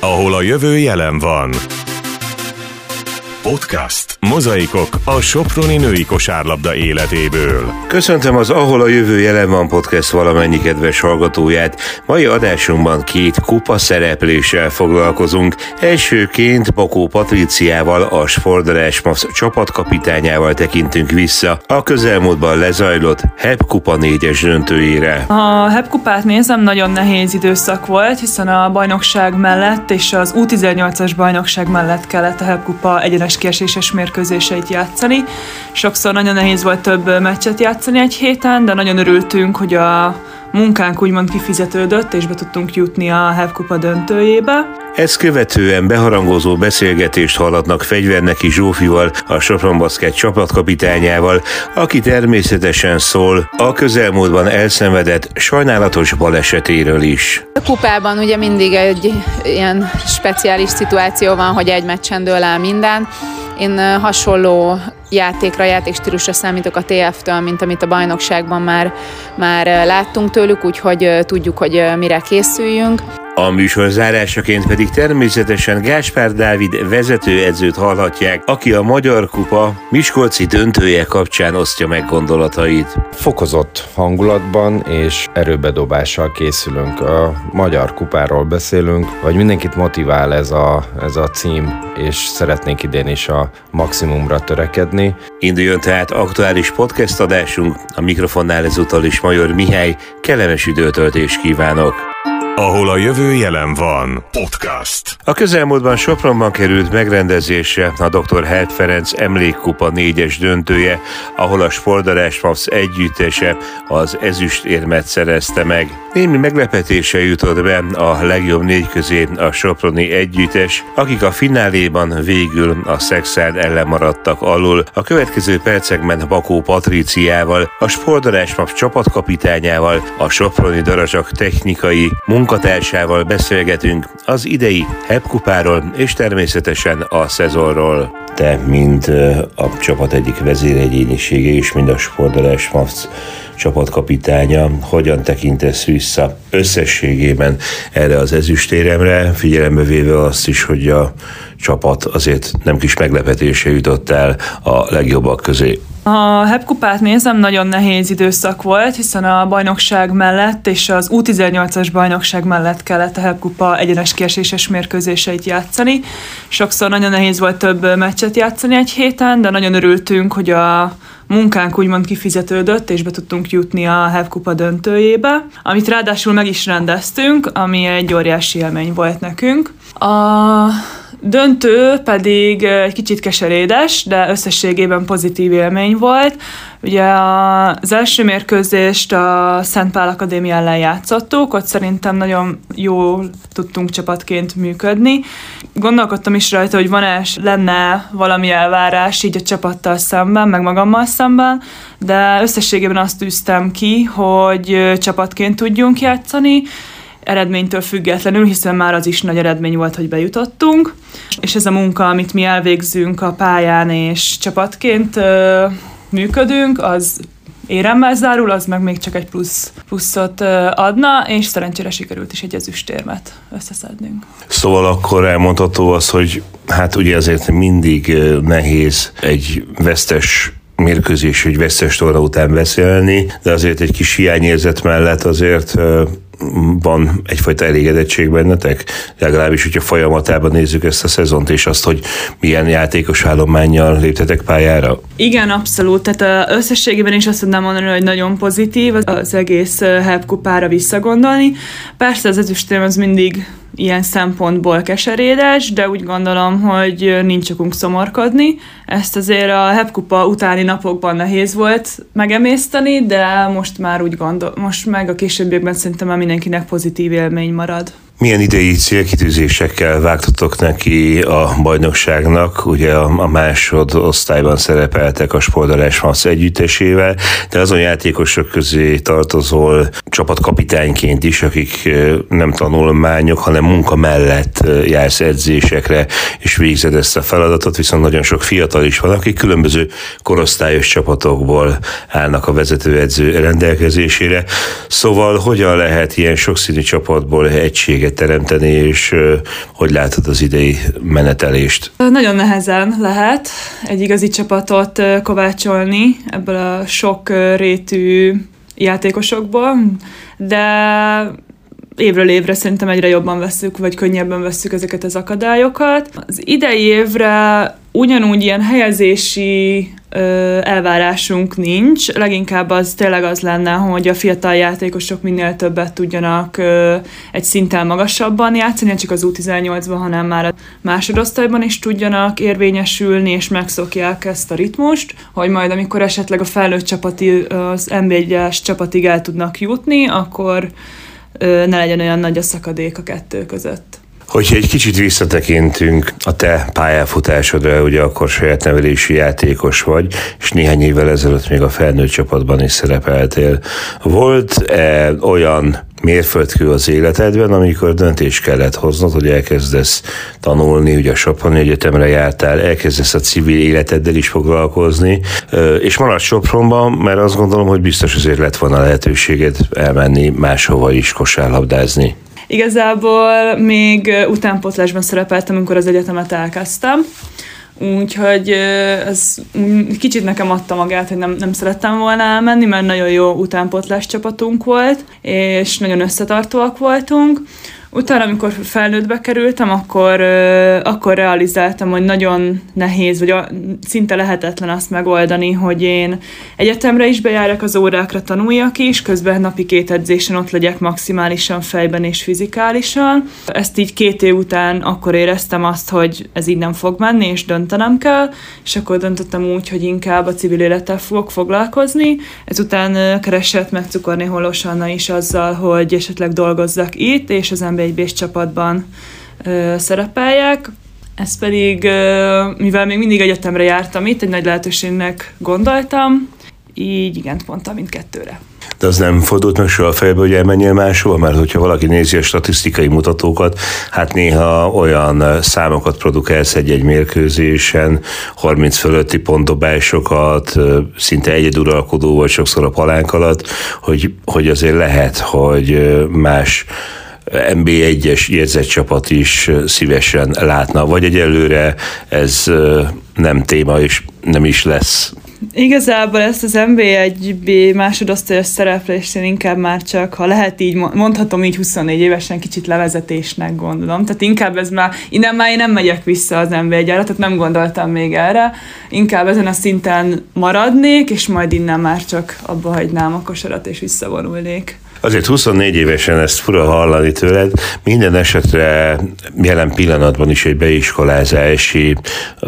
ahol a jövő jelen van. Podcast. Mozaikok a Soproni női kosárlabda életéből. Köszöntöm az Ahol a jövő jelen van podcast valamennyi kedves hallgatóját. Mai adásunkban két kupa szerepléssel foglalkozunk. Elsőként Bakó Patriciával, a Sforderás Masz csapatkapitányával tekintünk vissza a közelmúltban lezajlott HEP kupa négyes döntőjére. A HEP kupát nézem, nagyon nehéz időszak volt, hiszen a bajnokság mellett és az U18-as bajnokság mellett kellett a HEP kupa egyenes kieséses mérkőzéseit játszani. Sokszor nagyon nehéz volt több meccset játszani egy héten, de nagyon örültünk, hogy a munkánk úgymond kifizetődött, és be tudtunk jutni a HEV Kupa döntőjébe. Ezt követően beharangozó beszélgetést hallatnak Fegyverneki Zsófival, a Sopron Baszket csapatkapitányával, aki természetesen szól a közelmúltban elszenvedett sajnálatos balesetéről is. A kupában ugye mindig egy ilyen speciális szituáció van, hogy egy meccsen dől el minden. Én hasonló játékra, játékstílusra számítok a TF-től, mint amit a bajnokságban már, már láttunk tőlük, úgyhogy tudjuk, hogy mire készüljünk. A műsor zárásaként pedig természetesen Gáspár Dávid vezetőedzőt hallhatják, aki a Magyar Kupa Miskolci döntője kapcsán osztja meg gondolatait. Fokozott hangulatban és erőbedobással készülünk. A Magyar Kupáról beszélünk, vagy mindenkit motivál ez a, ez a cím, és szeretnénk idén is a maximumra törekedni. Induljon tehát aktuális podcast adásunk, a mikrofonnál ezúttal is Major Mihály, kellemes időtöltés kívánok! Ahol a jövő jelen van. Podcast. A közelmúltban Sopronban került megrendezésre a dr. Hert Ferenc emlékkupa négyes döntője, ahol a Spordarás Mavs együttese az ezüstérmet szerezte meg. Némi meglepetése jutott be a legjobb négy közé a Soproni együttes, akik a fináléban végül a Szexárd ellen maradtak alul. A következő percekben Bakó Patriciával, a Spordarás Mavs csapatkapitányával, a Soproni Darazsak technikai munkatársával beszélgetünk az idei Hepkupáról és természetesen a szezonról. Te, mint a csapat egyik vezéregyénisége és mind a Sportolás Mavs csapatkapitánya, hogyan tekintesz vissza összességében erre az ezüstéremre, figyelembe véve azt is, hogy a csapat azért nem kis meglepetése jutott el a legjobbak közé. A HEP nézem, nagyon nehéz időszak volt, hiszen a bajnokság mellett és az U18-as bajnokság mellett kellett a HEP kupa egyenes kieséses mérkőzéseit játszani. Sokszor nagyon nehéz volt több meccset játszani egy héten, de nagyon örültünk, hogy a munkánk úgymond kifizetődött, és be tudtunk jutni a kupa döntőjébe, amit ráadásul meg is rendeztünk, ami egy óriási élmény volt nekünk. A döntő pedig egy kicsit keserédes, de összességében pozitív élmény volt. Ugye az első mérkőzést a Szent Pál Akadémia ellen játszottuk, ott szerintem nagyon jól tudtunk csapatként működni. Gondolkodtam is rajta, hogy van-e, lenne valami elvárás így a csapattal szemben, meg magammal szemben, de összességében azt tűztem ki, hogy csapatként tudjunk játszani, eredménytől függetlenül, hiszen már az is nagy eredmény volt, hogy bejutottunk. És ez a munka, amit mi elvégzünk a pályán és csapatként ö, működünk, az éremmel zárul, az meg még csak egy plusz, pluszot adna, és szerencsére sikerült is egy ezüstérmet összeszednünk. Szóval akkor elmondható az, hogy hát ugye azért mindig nehéz egy vesztes mérkőzés, hogy vesztes torna után beszélni, de azért egy kis hiányérzet mellett azért van egyfajta elégedettség bennetek? Legalábbis, hogyha folyamatában nézzük ezt a szezont, és azt, hogy milyen játékos állományjal léptetek pályára? Igen, abszolút. Tehát összességében is azt tudnám mondani, hogy nagyon pozitív az egész Help kupára visszagondolni. Persze az ezüstérem az mindig ilyen szempontból keserédes, de úgy gondolom, hogy nincs okunk szomorkodni. Ezt azért a Hepkupa utáni napokban nehéz volt megemészteni, de most már úgy gondol, most meg a későbbiekben szerintem már mindenkinek pozitív élmény marad. Milyen idei célkitűzésekkel vágtatok neki a bajnokságnak? Ugye a, a másod osztályban szerepeltek a Spordarás Masz együttesével, de azon játékosok közé tartozol csapatkapitányként is, akik nem tanulmányok, hanem munka mellett jársz edzésekre, és végzed ezt a feladatot, viszont nagyon sok fiatal is van, akik különböző korosztályos csapatokból állnak a vezetőedző rendelkezésére. Szóval hogyan lehet ilyen sokszínű csapatból egységet lehetőséget teremteni, és hogy látod az idei menetelést? Nagyon nehezen lehet egy igazi csapatot kovácsolni ebből a sok rétű játékosokból, de évről évre szerintem egyre jobban veszük, vagy könnyebben veszük ezeket az akadályokat. Az idei évre ugyanúgy ilyen helyezési ö, elvárásunk nincs, leginkább az tényleg az lenne, hogy a fiatal játékosok minél többet tudjanak ö, egy szinten magasabban játszani, nem csak az U18-ban, hanem már a másodosztályban is tudjanak érvényesülni, és megszokják ezt a ritmust, hogy majd amikor esetleg a felnőtt csapati, az NB1-es csapatig el tudnak jutni, akkor ö, ne legyen olyan nagy a szakadék a kettő között. Hogyha egy kicsit visszatekintünk a te pályafutásodra, ugye akkor saját nevelési játékos vagy, és néhány évvel ezelőtt még a felnőtt csapatban is szerepeltél. Volt-e olyan mérföldkő az életedben, amikor döntés kellett hoznod, hogy elkezdesz tanulni, ugye a Soproni Egyetemre jártál, elkezdesz a civil életeddel is foglalkozni, és maradsz Sopronban, mert azt gondolom, hogy biztos azért lett volna lehetőséged elmenni máshova is kosárlabdázni. Igazából még utánpótlásban szerepeltem, amikor az egyetemet elkezdtem. Úgyhogy ez kicsit nekem adta magát, hogy nem, nem szerettem volna elmenni, mert nagyon jó utánpótlás csapatunk volt, és nagyon összetartóak voltunk. Utána, amikor felnőttbe kerültem, akkor, akkor realizáltam, hogy nagyon nehéz, vagy szinte lehetetlen azt megoldani, hogy én egyetemre is bejárok az órákra, tanuljak is, közben napi két edzésen ott legyek maximálisan fejben és fizikálisan. Ezt így két év után akkor éreztem azt, hogy ez így nem fog menni, és döntenem kell, és akkor döntöttem úgy, hogy inkább a civil élettel fogok foglalkozni. Ezután keresett meg Cukorné Holos Anna is azzal, hogy esetleg dolgozzak itt, és az ember egy csapatban ö, szerepeljek. Ez pedig, ö, mivel még mindig egyetemre jártam itt, egy nagy lehetőségnek gondoltam, így igent mondtam mindkettőre. De az nem fordult meg soha a fejbe, hogy elmenjél máshova? Mert hogyha valaki nézi a statisztikai mutatókat, hát néha olyan számokat produkálsz egy-egy mérkőzésen, 30 fölötti pontdobásokat, szinte egyeduralkodó vagy sokszor a palánk alatt, hogy, hogy azért lehet, hogy más NB1-es érzett csapat is szívesen látna, vagy egyelőre ez nem téma, és nem is lesz Igazából ezt az MB1B másodosztályos szereplést én inkább már csak, ha lehet így, mondhatom így 24 évesen kicsit levezetésnek gondolom. Tehát inkább ez már, innen már én nem megyek vissza az mb 1 tehát nem gondoltam még erre. Inkább ezen a szinten maradnék, és majd innen már csak abba hagynám a kosarat, és visszavonulnék. Azért 24 évesen ezt fura hallani tőled. Minden esetre jelen pillanatban is egy beiskolázási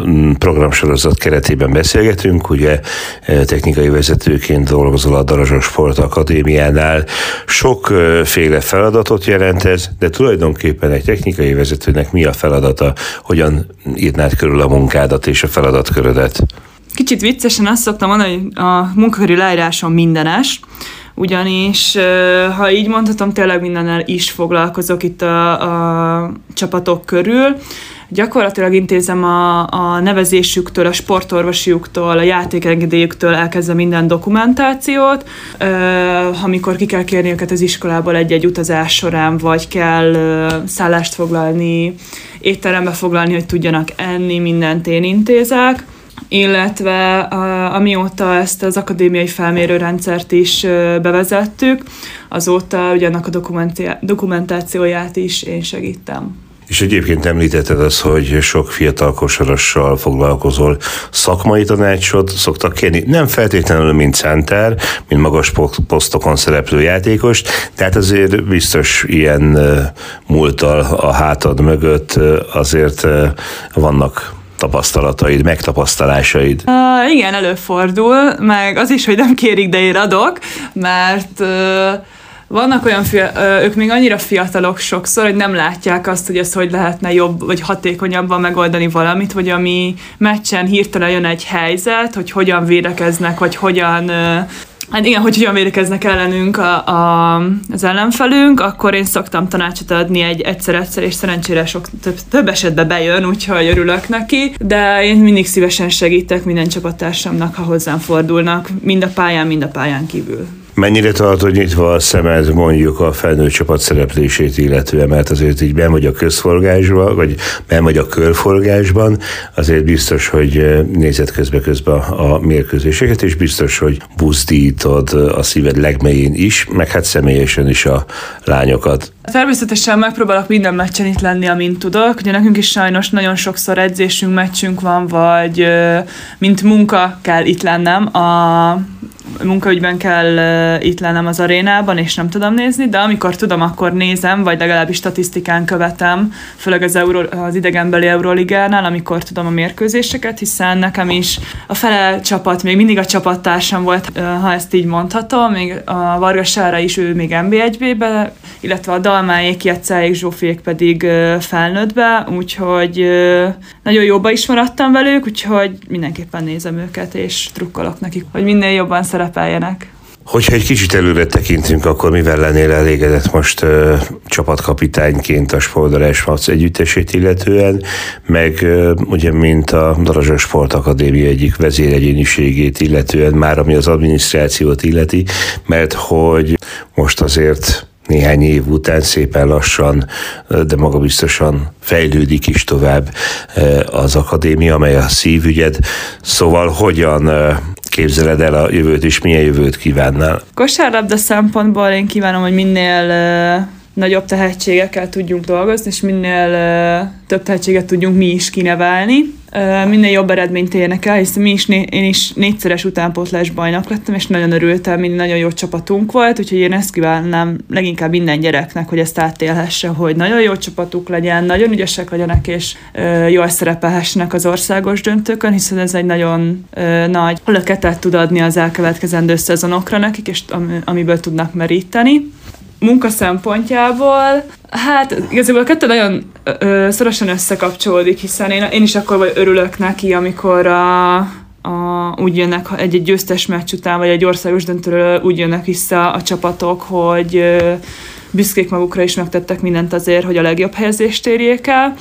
mm, programsorozat keretében beszélgetünk. Ugye e, technikai vezetőként dolgozol a Darazsok Sport Akadémiánál. Sokféle feladatot jelent ez, de tulajdonképpen egy technikai vezetőnek mi a feladata? Hogyan írnád körül a munkádat és a feladatkörödet? Kicsit viccesen azt szoktam mondani, hogy a munkaköri leíráson mindenes, ugyanis ha így mondhatom, tényleg mindennel is foglalkozok itt a, a csapatok körül. Gyakorlatilag intézem a, a nevezésüktől, a sportorvosiuktól, a játékengedélyüktől elkezdve minden dokumentációt. Amikor ki kell kérni őket az iskolából egy-egy utazás során, vagy kell szállást foglalni, étterembe foglalni, hogy tudjanak enni, mindent én intézek illetve amióta ezt az akadémiai felmérőrendszert is bevezettük, azóta ugyanak a dokumentációját is én segítem. És egyébként említetted az, hogy sok fiatal kosarassal foglalkozol. Szakmai tanácsot szoktak kérni, nem feltétlenül mint center, mint magas posztokon szereplő játékos, tehát azért biztos ilyen múltal a hátad mögött azért vannak tapasztalataid, megtapasztalásaid? Uh, igen, előfordul, meg az is, hogy nem kérik, de én adok, mert uh, vannak olyan, fia, ők még annyira fiatalok sokszor, hogy nem látják azt, hogy ez hogy lehetne jobb vagy hatékonyabban megoldani valamit, vagy ami meccsen hirtelen jön egy helyzet, hogy hogyan védekeznek, vagy hogyan Hát igen, hogy hogyan védekeznek ellenünk a, a, az ellenfelünk, akkor én szoktam tanácsot adni egy egyszer-egyszer, és szerencsére sok több, több esetben bejön, úgyhogy örülök neki, de én mindig szívesen segítek minden csapattársamnak, ha hozzám fordulnak, mind a pályán, mind a pályán kívül. Mennyire tartod nyitva a szemed mondjuk a felnőtt csapat szereplését illetően, mert azért így ben vagy a közforgásban, vagy ben vagy a körforgásban, azért biztos, hogy nézed közbe közben a mérkőzéseket, és biztos, hogy buzdítod a szíved legmélyén is, meg hát személyesen is a lányokat. Természetesen megpróbálok minden meccsen itt lenni, amint tudok. Ugye nekünk is sajnos nagyon sokszor edzésünk, meccsünk van, vagy mint munka kell itt lennem. A munkaügyben kell itt lennem az arénában, és nem tudom nézni, de amikor tudom, akkor nézem, vagy legalábbis statisztikán követem, főleg az, Euró, az idegenbeli Euróligánál, amikor tudom a mérkőzéseket, hiszen nekem is a fele csapat, még mindig a csapattársam volt, ha ezt így mondhatom, még a Vargasára is ő még NB1-be, illetve a Dalmáék, Jacáék, Zsófiék pedig felnőttbe, úgyhogy nagyon jóba is maradtam velük, úgyhogy mindenképpen nézem őket, és trukkolok nekik, hogy minél jobban szerepeljenek. Hogyha egy kicsit előre tekintünk, akkor mivel lennél elégedett most ö, csapatkapitányként a Spolder Esmac együttesét illetően, meg ö, ugye mint a Darazsa Sportakadémia egyik vezéregyéniségét illetően, már ami az adminisztrációt illeti, mert hogy most azért néhány év után szépen lassan, de magabiztosan fejlődik is tovább az akadémia, amely a szívügyed. Szóval hogyan képzeled el a jövőt, és milyen jövőt kívánnál? Kosárlabda szempontból én kívánom, hogy minél nagyobb tehetségekkel tudjunk dolgozni, és minél uh, több tehetséget tudjunk mi is kinevelni. Uh, minél jobb eredményt érnek el, hiszen mi is, né- én is négyszeres utánpótlás bajnok lettem, és nagyon örültem, mind nagyon jó csapatunk volt, úgyhogy én ezt kívánnám leginkább minden gyereknek, hogy ezt átélhesse, hogy nagyon jó csapatuk legyen, nagyon ügyesek legyenek, és uh, jól szerepelhessenek az országos döntőkön, hiszen ez egy nagyon uh, nagy löketet tud adni az elkövetkezendő szezonokra nekik, és am- amiből tudnak meríteni munka szempontjából, hát igazából a kettő nagyon ö, szorosan összekapcsolódik, hiszen én, én is akkor vagy örülök neki, amikor a, a, úgy jönnek egy-egy győztes meccs után, vagy egy országos döntőről úgy jönnek vissza a csapatok, hogy ö, büszkék magukra is megtettek mindent azért, hogy a legjobb helyezést érjék el.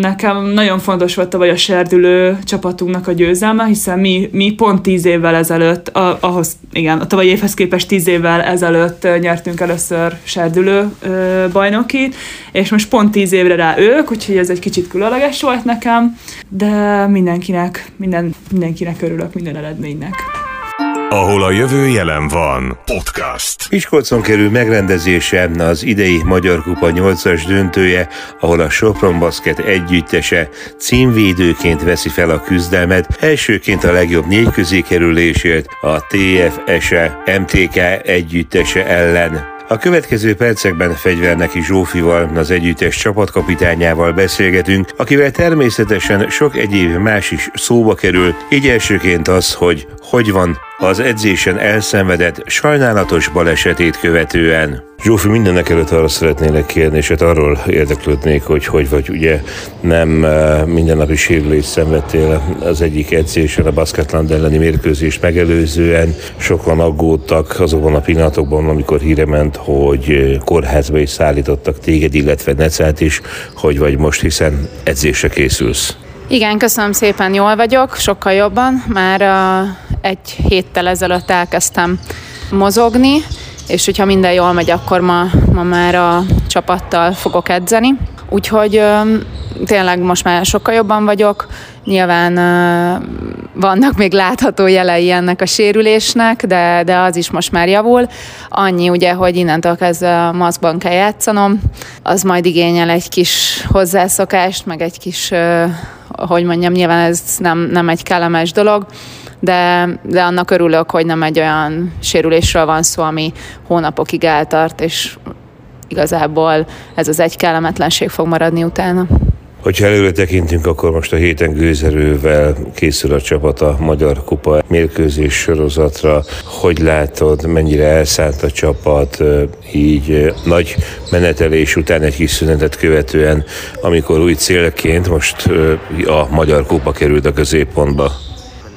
Nekem nagyon fontos volt tavaly a serdülő csapatunknak a győzelme, hiszen mi, mi pont tíz évvel ezelőtt, ahhoz, igen, a tavalyi évhez képest tíz évvel ezelőtt nyertünk először serdülő bajnoki, és most pont tíz évre rá ők, úgyhogy ez egy kicsit különleges volt nekem, de mindenkinek, minden, mindenkinek örülök, minden eredménynek ahol a jövő jelen van. Podcast. Miskolcon kerül megrendezése az idei Magyar Kupa 8-as döntője, ahol a Sopron Basket együttese címvédőként veszi fel a küzdelmet, elsőként a legjobb négy közé kerülésért a TFSE MTK együttese ellen. A következő percekben Fegyverneki Zsófival, az együttes csapatkapitányával beszélgetünk, akivel természetesen sok egyéb más is szóba kerül, így elsőként az, hogy hogy van az edzésen elszenvedett sajnálatos balesetét követően. Zsófi, mindenek előtt arra szeretnélek kérni, és hát arról érdeklődnék, hogy hogy vagy ugye nem eh, mindennapi sérülést szenvedtél az egyik edzésen, a Basketland elleni mérkőzést megelőzően. Sokan aggódtak azokban a pillanatokban, amikor híre ment, hogy eh, kórházba is szállítottak téged, illetve Necát is, hogy vagy most, hiszen edzésre készülsz. Igen, köszönöm szépen, jól vagyok, sokkal jobban. Már uh, egy héttel ezelőtt elkezdtem mozogni, és hogyha minden jól megy, akkor ma, ma már a csapattal fogok edzeni. Úgyhogy tényleg most már sokkal jobban vagyok. Nyilván vannak még látható jelei ennek a sérülésnek, de, de az is most már javul. Annyi ugye, hogy innentől kezdve a maszkban kell játszanom, az majd igényel egy kis hozzászokást, meg egy kis hogy mondjam, nyilván ez nem, nem egy kellemes dolog, de, de annak örülök, hogy nem egy olyan sérülésről van szó, ami hónapokig eltart, és igazából ez az egy kellemetlenség fog maradni utána. Hogyha előre tekintünk, akkor most a héten gőzerővel készül a csapat a Magyar Kupa mérkőzés sorozatra. Hogy látod, mennyire elszállt a csapat, így nagy menetelés után egy kis szünetet követően, amikor új célként most a Magyar Kupa került a középpontba?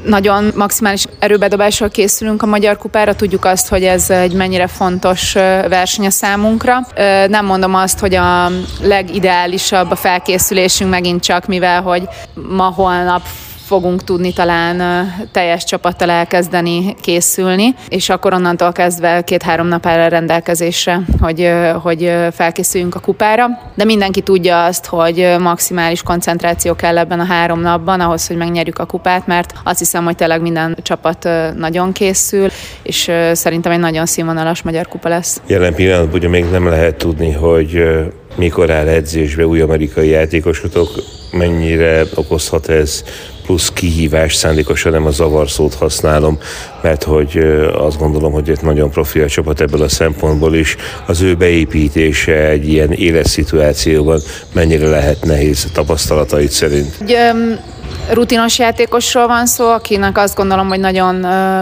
Nagyon maximális erőbedobással készülünk a Magyar Kupára, tudjuk azt, hogy ez egy mennyire fontos verseny a számunkra. Nem mondom azt, hogy a legideálisabb a felkészülésünk megint csak, mivel hogy ma-holnap fogunk tudni talán teljes csapattal elkezdeni készülni, és akkor onnantól kezdve két-három nap áll rendelkezésre, hogy, hogy felkészüljünk a kupára. De mindenki tudja azt, hogy maximális koncentráció kell ebben a három napban ahhoz, hogy megnyerjük a kupát, mert azt hiszem, hogy tényleg minden csapat nagyon készül, és szerintem egy nagyon színvonalas magyar kupa lesz. Jelen pillanatban ugye még nem lehet tudni, hogy mikor áll edzésbe új amerikai játékosotok, mennyire okozhat ez plusz kihívás, szándékosan nem a zavarszót használom, mert hogy azt gondolom, hogy egy nagyon profi a csapat ebből a szempontból is. Az ő beépítése egy ilyen éles szituációban mennyire lehet nehéz tapasztalatait szerint? Egy, rutinos játékosról van szó, akinek azt gondolom, hogy nagyon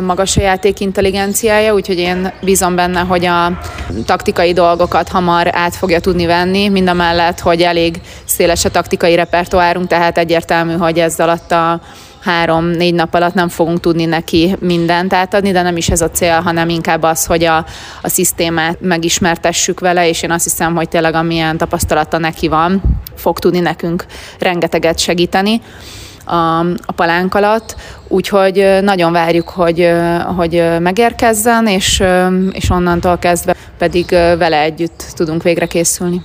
magas a játék intelligenciája, úgyhogy én bízom benne, hogy a taktikai dolgokat hamar át fogja tudni venni, mind a mellett, hogy elég széles a taktikai repertoárunk, tehát egyértelmű, hogy ez alatt a három-négy nap alatt nem fogunk tudni neki mindent átadni, de nem is ez a cél, hanem inkább az, hogy a, a szisztémát megismertessük vele, és én azt hiszem, hogy tényleg amilyen tapasztalata neki van, fog tudni nekünk rengeteget segíteni a, a palánk alatt, úgyhogy nagyon várjuk, hogy, hogy megérkezzen, és, és onnantól kezdve pedig vele együtt tudunk végre készülni.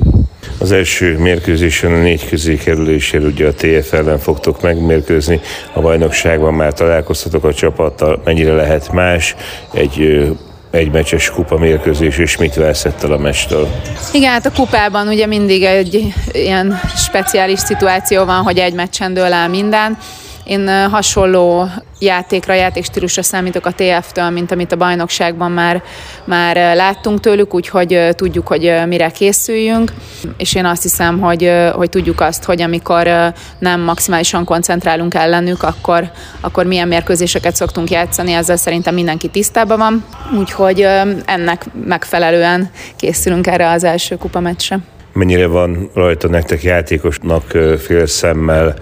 Az első mérkőzésen a négy közé kerülésért ugye a TF ellen fogtok megmérkőzni, a bajnokságban már találkoztatok a csapattal, mennyire lehet más egy egy meccses kupa mérkőzés, és mit veszett el a mestől? Igen, hát a kupában ugye mindig egy ilyen speciális szituáció van, hogy egy meccsen dől el minden. Én hasonló játékra, játékstílusra számítok a TF-től, mint amit a bajnokságban már, már láttunk tőlük, úgyhogy tudjuk, hogy mire készüljünk, és én azt hiszem, hogy, hogy tudjuk azt, hogy amikor nem maximálisan koncentrálunk ellenük, akkor, akkor milyen mérkőzéseket szoktunk játszani, ezzel szerintem mindenki tisztában van, úgyhogy ennek megfelelően készülünk erre az első kupa meccsre. Mennyire van rajta nektek játékosnak fél szemmel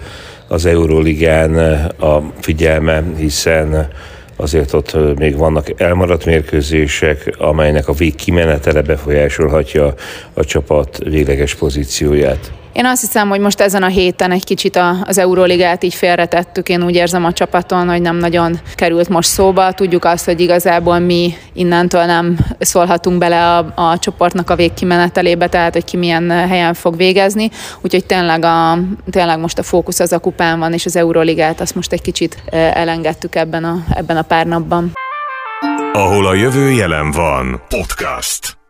az Euróligán a figyelme, hiszen azért ott még vannak elmaradt mérkőzések, amelynek a végkimenetele befolyásolhatja a csapat végleges pozícióját. Én azt hiszem, hogy most ezen a héten egy kicsit az Euróligát így félretettük. Én úgy érzem a csapaton, hogy nem nagyon került most szóba. Tudjuk azt, hogy igazából mi innentől nem szólhatunk bele a, a csoportnak a végkimenetelébe, tehát hogy ki milyen helyen fog végezni. Úgyhogy tényleg, a, tényleg most a fókusz az a kupán van, és az Euróligát azt most egy kicsit elengedtük ebben a, ebben a pár napban. Ahol a jövő jelen van. Podcast.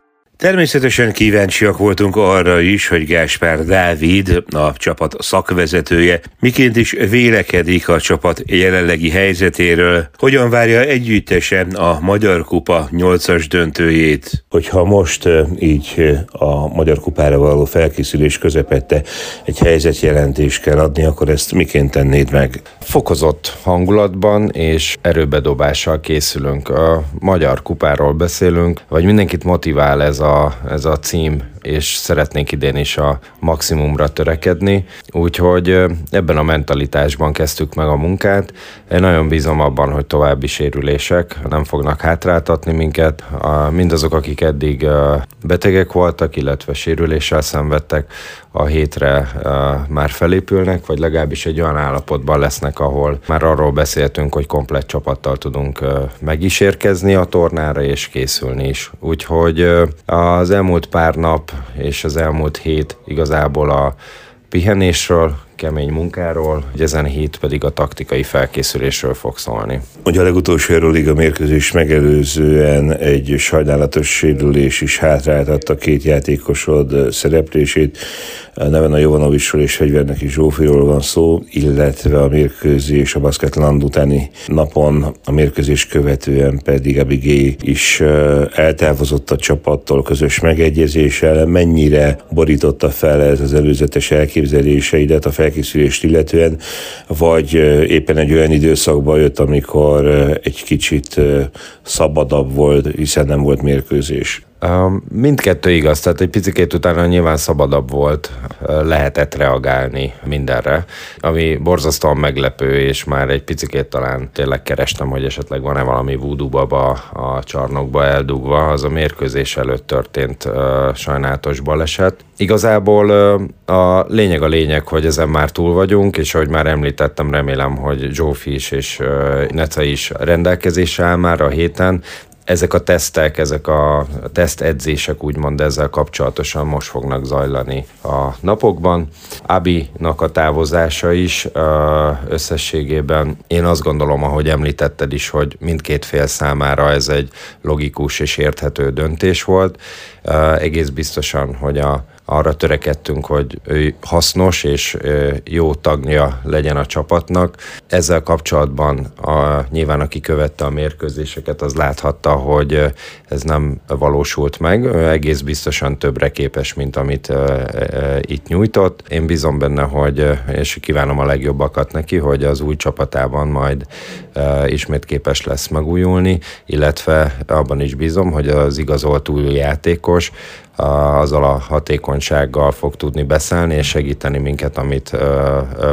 Természetesen kíváncsiak voltunk arra is, hogy Gáspár Dávid, a csapat szakvezetője, miként is vélekedik a csapat jelenlegi helyzetéről, hogyan várja együttesen a Magyar Kupa 8-as döntőjét, hogyha most így a Magyar Kupára való felkészülés közepette egy helyzetjelentést kell adni, akkor ezt miként tennéd meg? Fokozott hangulatban és erőbedobással készülünk. A Magyar Kupáról beszélünk, vagy mindenkit motivál ez a ez a cím, és szeretnénk idén is a maximumra törekedni, úgyhogy ebben a mentalitásban kezdtük meg a munkát. Én nagyon bízom abban, hogy további sérülések nem fognak hátráltatni minket. Mindazok, akik eddig betegek voltak, illetve sérüléssel szenvedtek, a hétre már felépülnek, vagy legalábbis egy olyan állapotban lesznek, ahol már arról beszéltünk, hogy komplett csapattal tudunk meg is érkezni a tornára, és készülni is. Úgyhogy az elmúlt pár nap és az elmúlt hét igazából a pihenésről, kemény munkáról, hogy ezen hét pedig a taktikai felkészülésről fog szólni. Ugye a legutolsó Euroliga mérkőzés megelőzően egy sajnálatos sérülés is hátráltatta két játékosod szereplését. Neven a Jovanovicsról és Fegyvernek is Zsófiról van szó, illetve a mérkőzés a Basketland utáni napon, a mérkőzés követően pedig Abigé is eltávozott a csapattól közös megegyezéssel. Mennyire borította fel ez az előzetes elképzeléseidet a felkészülést illetően, vagy éppen egy olyan időszakba jött, amikor egy kicsit szabadabb volt, hiszen nem volt mérkőzés? Mindkettő igaz, tehát egy picit utána nyilván szabadabb volt, lehetett reagálni mindenre, ami borzasztóan meglepő, és már egy picit talán tényleg kerestem, hogy esetleg van-e valami voodoo baba a csarnokba eldugva, az a mérkőzés előtt történt sajnálatos baleset. Igazából a lényeg a lényeg, hogy ezen már túl vagyunk, és ahogy már említettem, remélem, hogy Zsófi is és Neca is rendelkezésre áll már a héten, ezek a tesztek, ezek a tesztedzések úgymond ezzel kapcsolatosan most fognak zajlani a napokban. Abi-nak a távozása is összességében én azt gondolom, ahogy említetted is, hogy mindkét fél számára ez egy logikus és érthető döntés volt. Egész biztosan, hogy a arra törekedtünk, hogy ő hasznos és jó tagja legyen a csapatnak. Ezzel kapcsolatban a, nyilván aki követte a mérkőzéseket, az láthatta, hogy ez nem valósult meg. Ő egész biztosan többre képes, mint amit itt nyújtott. Én bízom benne, hogy, és kívánom a legjobbakat neki, hogy az új csapatában majd ismét képes lesz megújulni, illetve abban is bízom, hogy az igazolt új játékos azzal a hatékonysággal fog tudni beszélni és segíteni minket, amit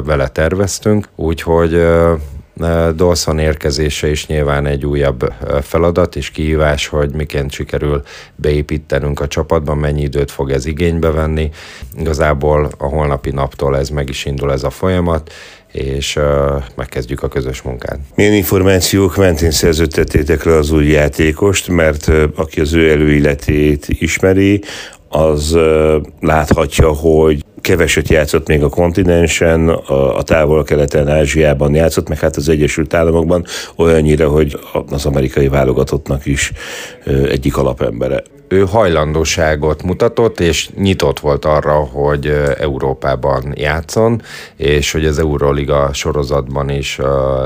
vele terveztünk. Úgyhogy Dawson érkezése is nyilván egy újabb feladat és kihívás, hogy miként sikerül beépítenünk a csapatban, mennyi időt fog ez igénybe venni. Igazából a holnapi naptól ez meg is indul ez a folyamat, és uh, megkezdjük a közös munkát. Milyen információk mentén szerződtettétek le az új játékost, mert uh, aki az ő előéletét ismeri, az uh, láthatja, hogy keveset játszott még a kontinensen, a, a távol-keleten, Ázsiában játszott, meg hát az Egyesült Államokban olyannyira, hogy az amerikai válogatottnak is egyik alapembere ő hajlandóságot mutatott, és nyitott volt arra, hogy Európában játszon, és hogy az Euroliga sorozatban is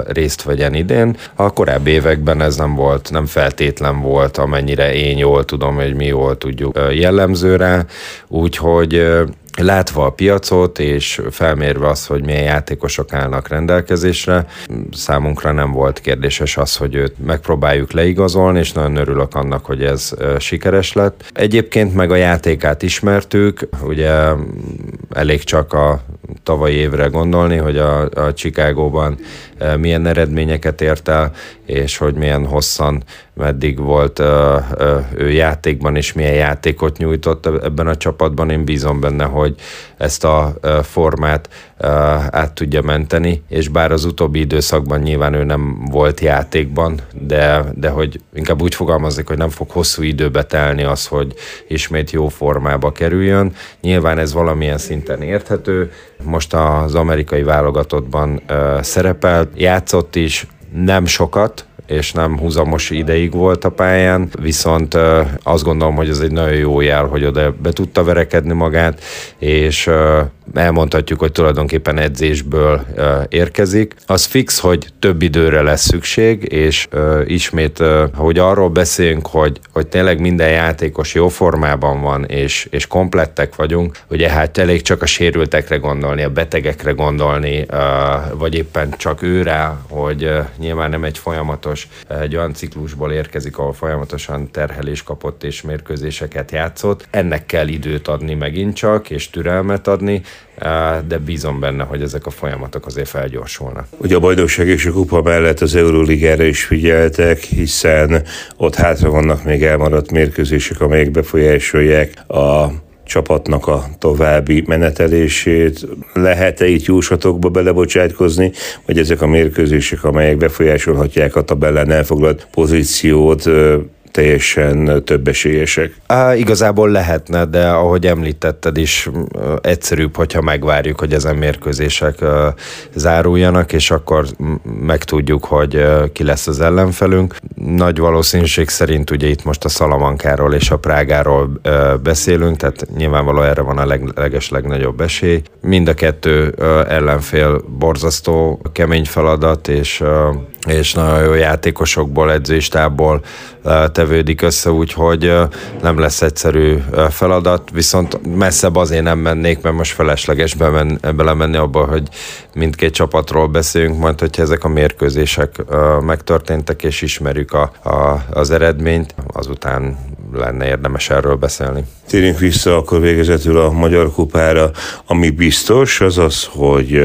részt vegyen idén. A korábbi években ez nem volt, nem feltétlen volt, amennyire én jól tudom, hogy mi jól tudjuk jellemző rá, úgyhogy látva a piacot, és felmérve azt, hogy milyen játékosok állnak rendelkezésre, számunkra nem volt kérdéses az, hogy őt megpróbáljuk leigazolni, és nagyon örülök annak, hogy ez sikeres lett. Egyébként meg a játékát ismertük, ugye elég csak a tavalyi évre gondolni, hogy a, a Chicagóban milyen eredményeket ért el, és hogy milyen hosszan meddig volt ő játékban, és milyen játékot nyújtott ebben a csapatban. Én bízom benne, hogy ezt a formát át tudja menteni, és bár az utóbbi időszakban nyilván ő nem volt játékban, de, de hogy inkább úgy fogalmazik, hogy nem fog hosszú időbe telni az, hogy ismét jó formába kerüljön. Nyilván ez valamilyen szinten érthető. Most az amerikai válogatottban szerepelt, játszott is, nem sokat, és nem húzamos ideig volt a pályán, viszont azt gondolom, hogy ez egy nagyon jó jel, hogy oda be tudta verekedni magát, és elmondhatjuk, hogy tulajdonképpen edzésből érkezik. Az fix, hogy több időre lesz szükség, és ismét, hogy arról beszélünk, hogy, hogy tényleg minden játékos jó formában van, és, és komplettek vagyunk, ugye hát elég csak a sérültekre gondolni, a betegekre gondolni, vagy éppen csak őre, hogy nyilván nem egy folyamatos, egy olyan ciklusból érkezik, ahol folyamatosan terhelés kapott és mérkőzéseket játszott. Ennek kell időt adni megint csak, és türelmet adni, de bízom benne, hogy ezek a folyamatok azért felgyorsulnak. Ugye a bajnokság és a kupa mellett az Euroligára is figyeltek, hiszen ott hátra vannak még elmaradt mérkőzések, amelyek befolyásolják a csapatnak a további menetelését. Lehet-e itt jóslatokba belebocsátkozni, vagy ezek a mérkőzések, amelyek befolyásolhatják a tabellán elfoglalt pozíciót, teljesen több esélyesek? Á, igazából lehetne, de ahogy említetted is, egyszerűbb, hogyha megvárjuk, hogy ezen mérkőzések záruljanak, és akkor megtudjuk, hogy ki lesz az ellenfelünk. Nagy valószínűség szerint ugye itt most a Szalamankáról és a Prágáról beszélünk, tehát nyilvánvaló erre van a leg, leges legnagyobb esély. Mind a kettő ellenfél borzasztó kemény feladat, és és nagyon jó játékosokból, edzéstából tevődik össze, úgyhogy nem lesz egyszerű feladat, viszont messzebb azért nem mennék, mert most felesleges bemen, belemenni abba, hogy mindkét csapatról beszéljünk, majd hogyha ezek a mérkőzések megtörténtek, és ismerjük a, a, az eredményt, azután lenne érdemes erről beszélni. Térjünk vissza akkor végezetül a Magyar Kupára. Ami biztos, az az, hogy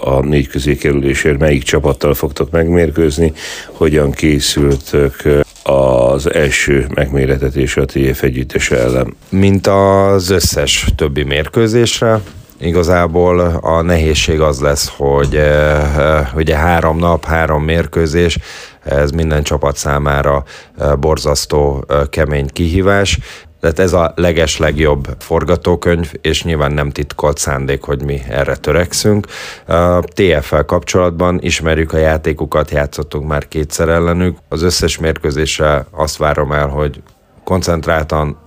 a négy közé kerülésért melyik csapattal fogtok megmérkőzni, hogyan készültök az első megméretetés a TF együttes ellen. Mint az összes többi mérkőzésre, Igazából a nehézség az lesz, hogy ugye három nap, három mérkőzés, ez minden csapat számára borzasztó kemény kihívás. Tehát ez a leges legjobb forgatókönyv, és nyilván nem titkolt szándék, hogy mi erre törekszünk. TFL kapcsolatban ismerjük a játékukat, játszottunk már kétszer ellenük. Az összes mérkőzésre azt várom el, hogy koncentráltan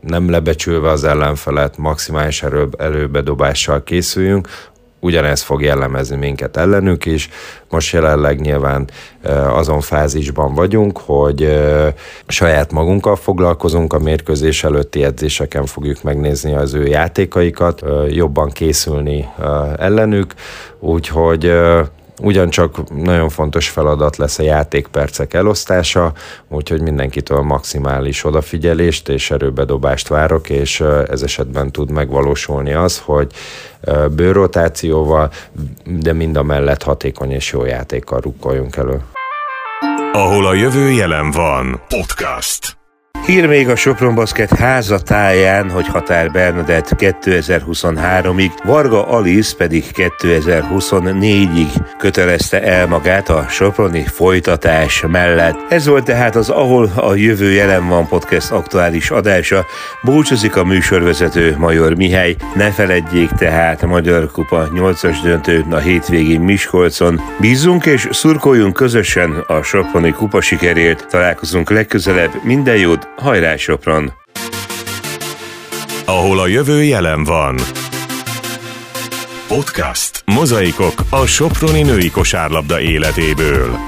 nem lebecsülve az ellenfelet, maximális erő, előbedobással készüljünk, ugyanez fog jellemezni minket ellenük is. Most jelenleg nyilván azon fázisban vagyunk, hogy saját magunkkal foglalkozunk, a mérkőzés előtti edzéseken fogjuk megnézni az ő játékaikat, jobban készülni ellenük, úgyhogy Ugyancsak nagyon fontos feladat lesz a játékpercek elosztása, úgyhogy mindenkitől maximális odafigyelést és erőbedobást várok, és ez esetben tud megvalósulni az, hogy bőrotációval, de mind a mellett hatékony és jó játékkal rukkoljunk elő. Ahol a jövő jelen van. Podcast. Hír még a Sopron Basket házatáján, hogy Határ Bernadett 2023-ig, Varga Alice pedig 2024-ig kötelezte el magát a Soproni folytatás mellett. Ez volt tehát az Ahol a jövő jelen van podcast aktuális adása. Búcsúzik a műsorvezető Major Mihály. Ne feledjék tehát a Magyar Kupa 8-as döntő a hétvégén Miskolcon. Bízunk és szurkoljunk közösen a Soproni kupa sikerért. Találkozunk legközelebb. Minden jót, Hajrá Sopron! Ahol a jövő jelen van. Podcast. Mozaikok a Soproni női kosárlabda életéből.